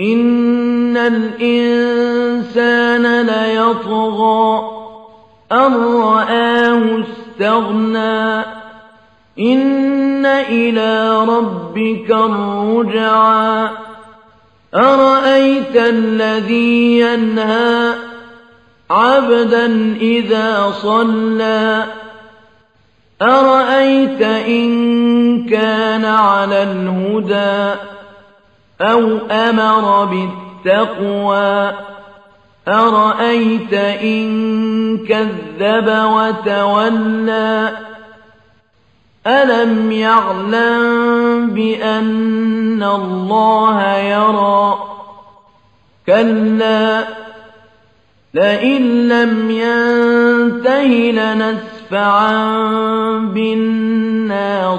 إن الإنسان ليطغى أن رآه استغنى إن إلى ربك الرجعى أرأيت الذي ينهى عبدا إذا صلى أرأيت إن كان على الهدى أو أمر بالتقوى أرأيت إن كذب وتولى ألم يعلم بأن الله يرى كلا لئن لم ينته لنسفعا بالناصية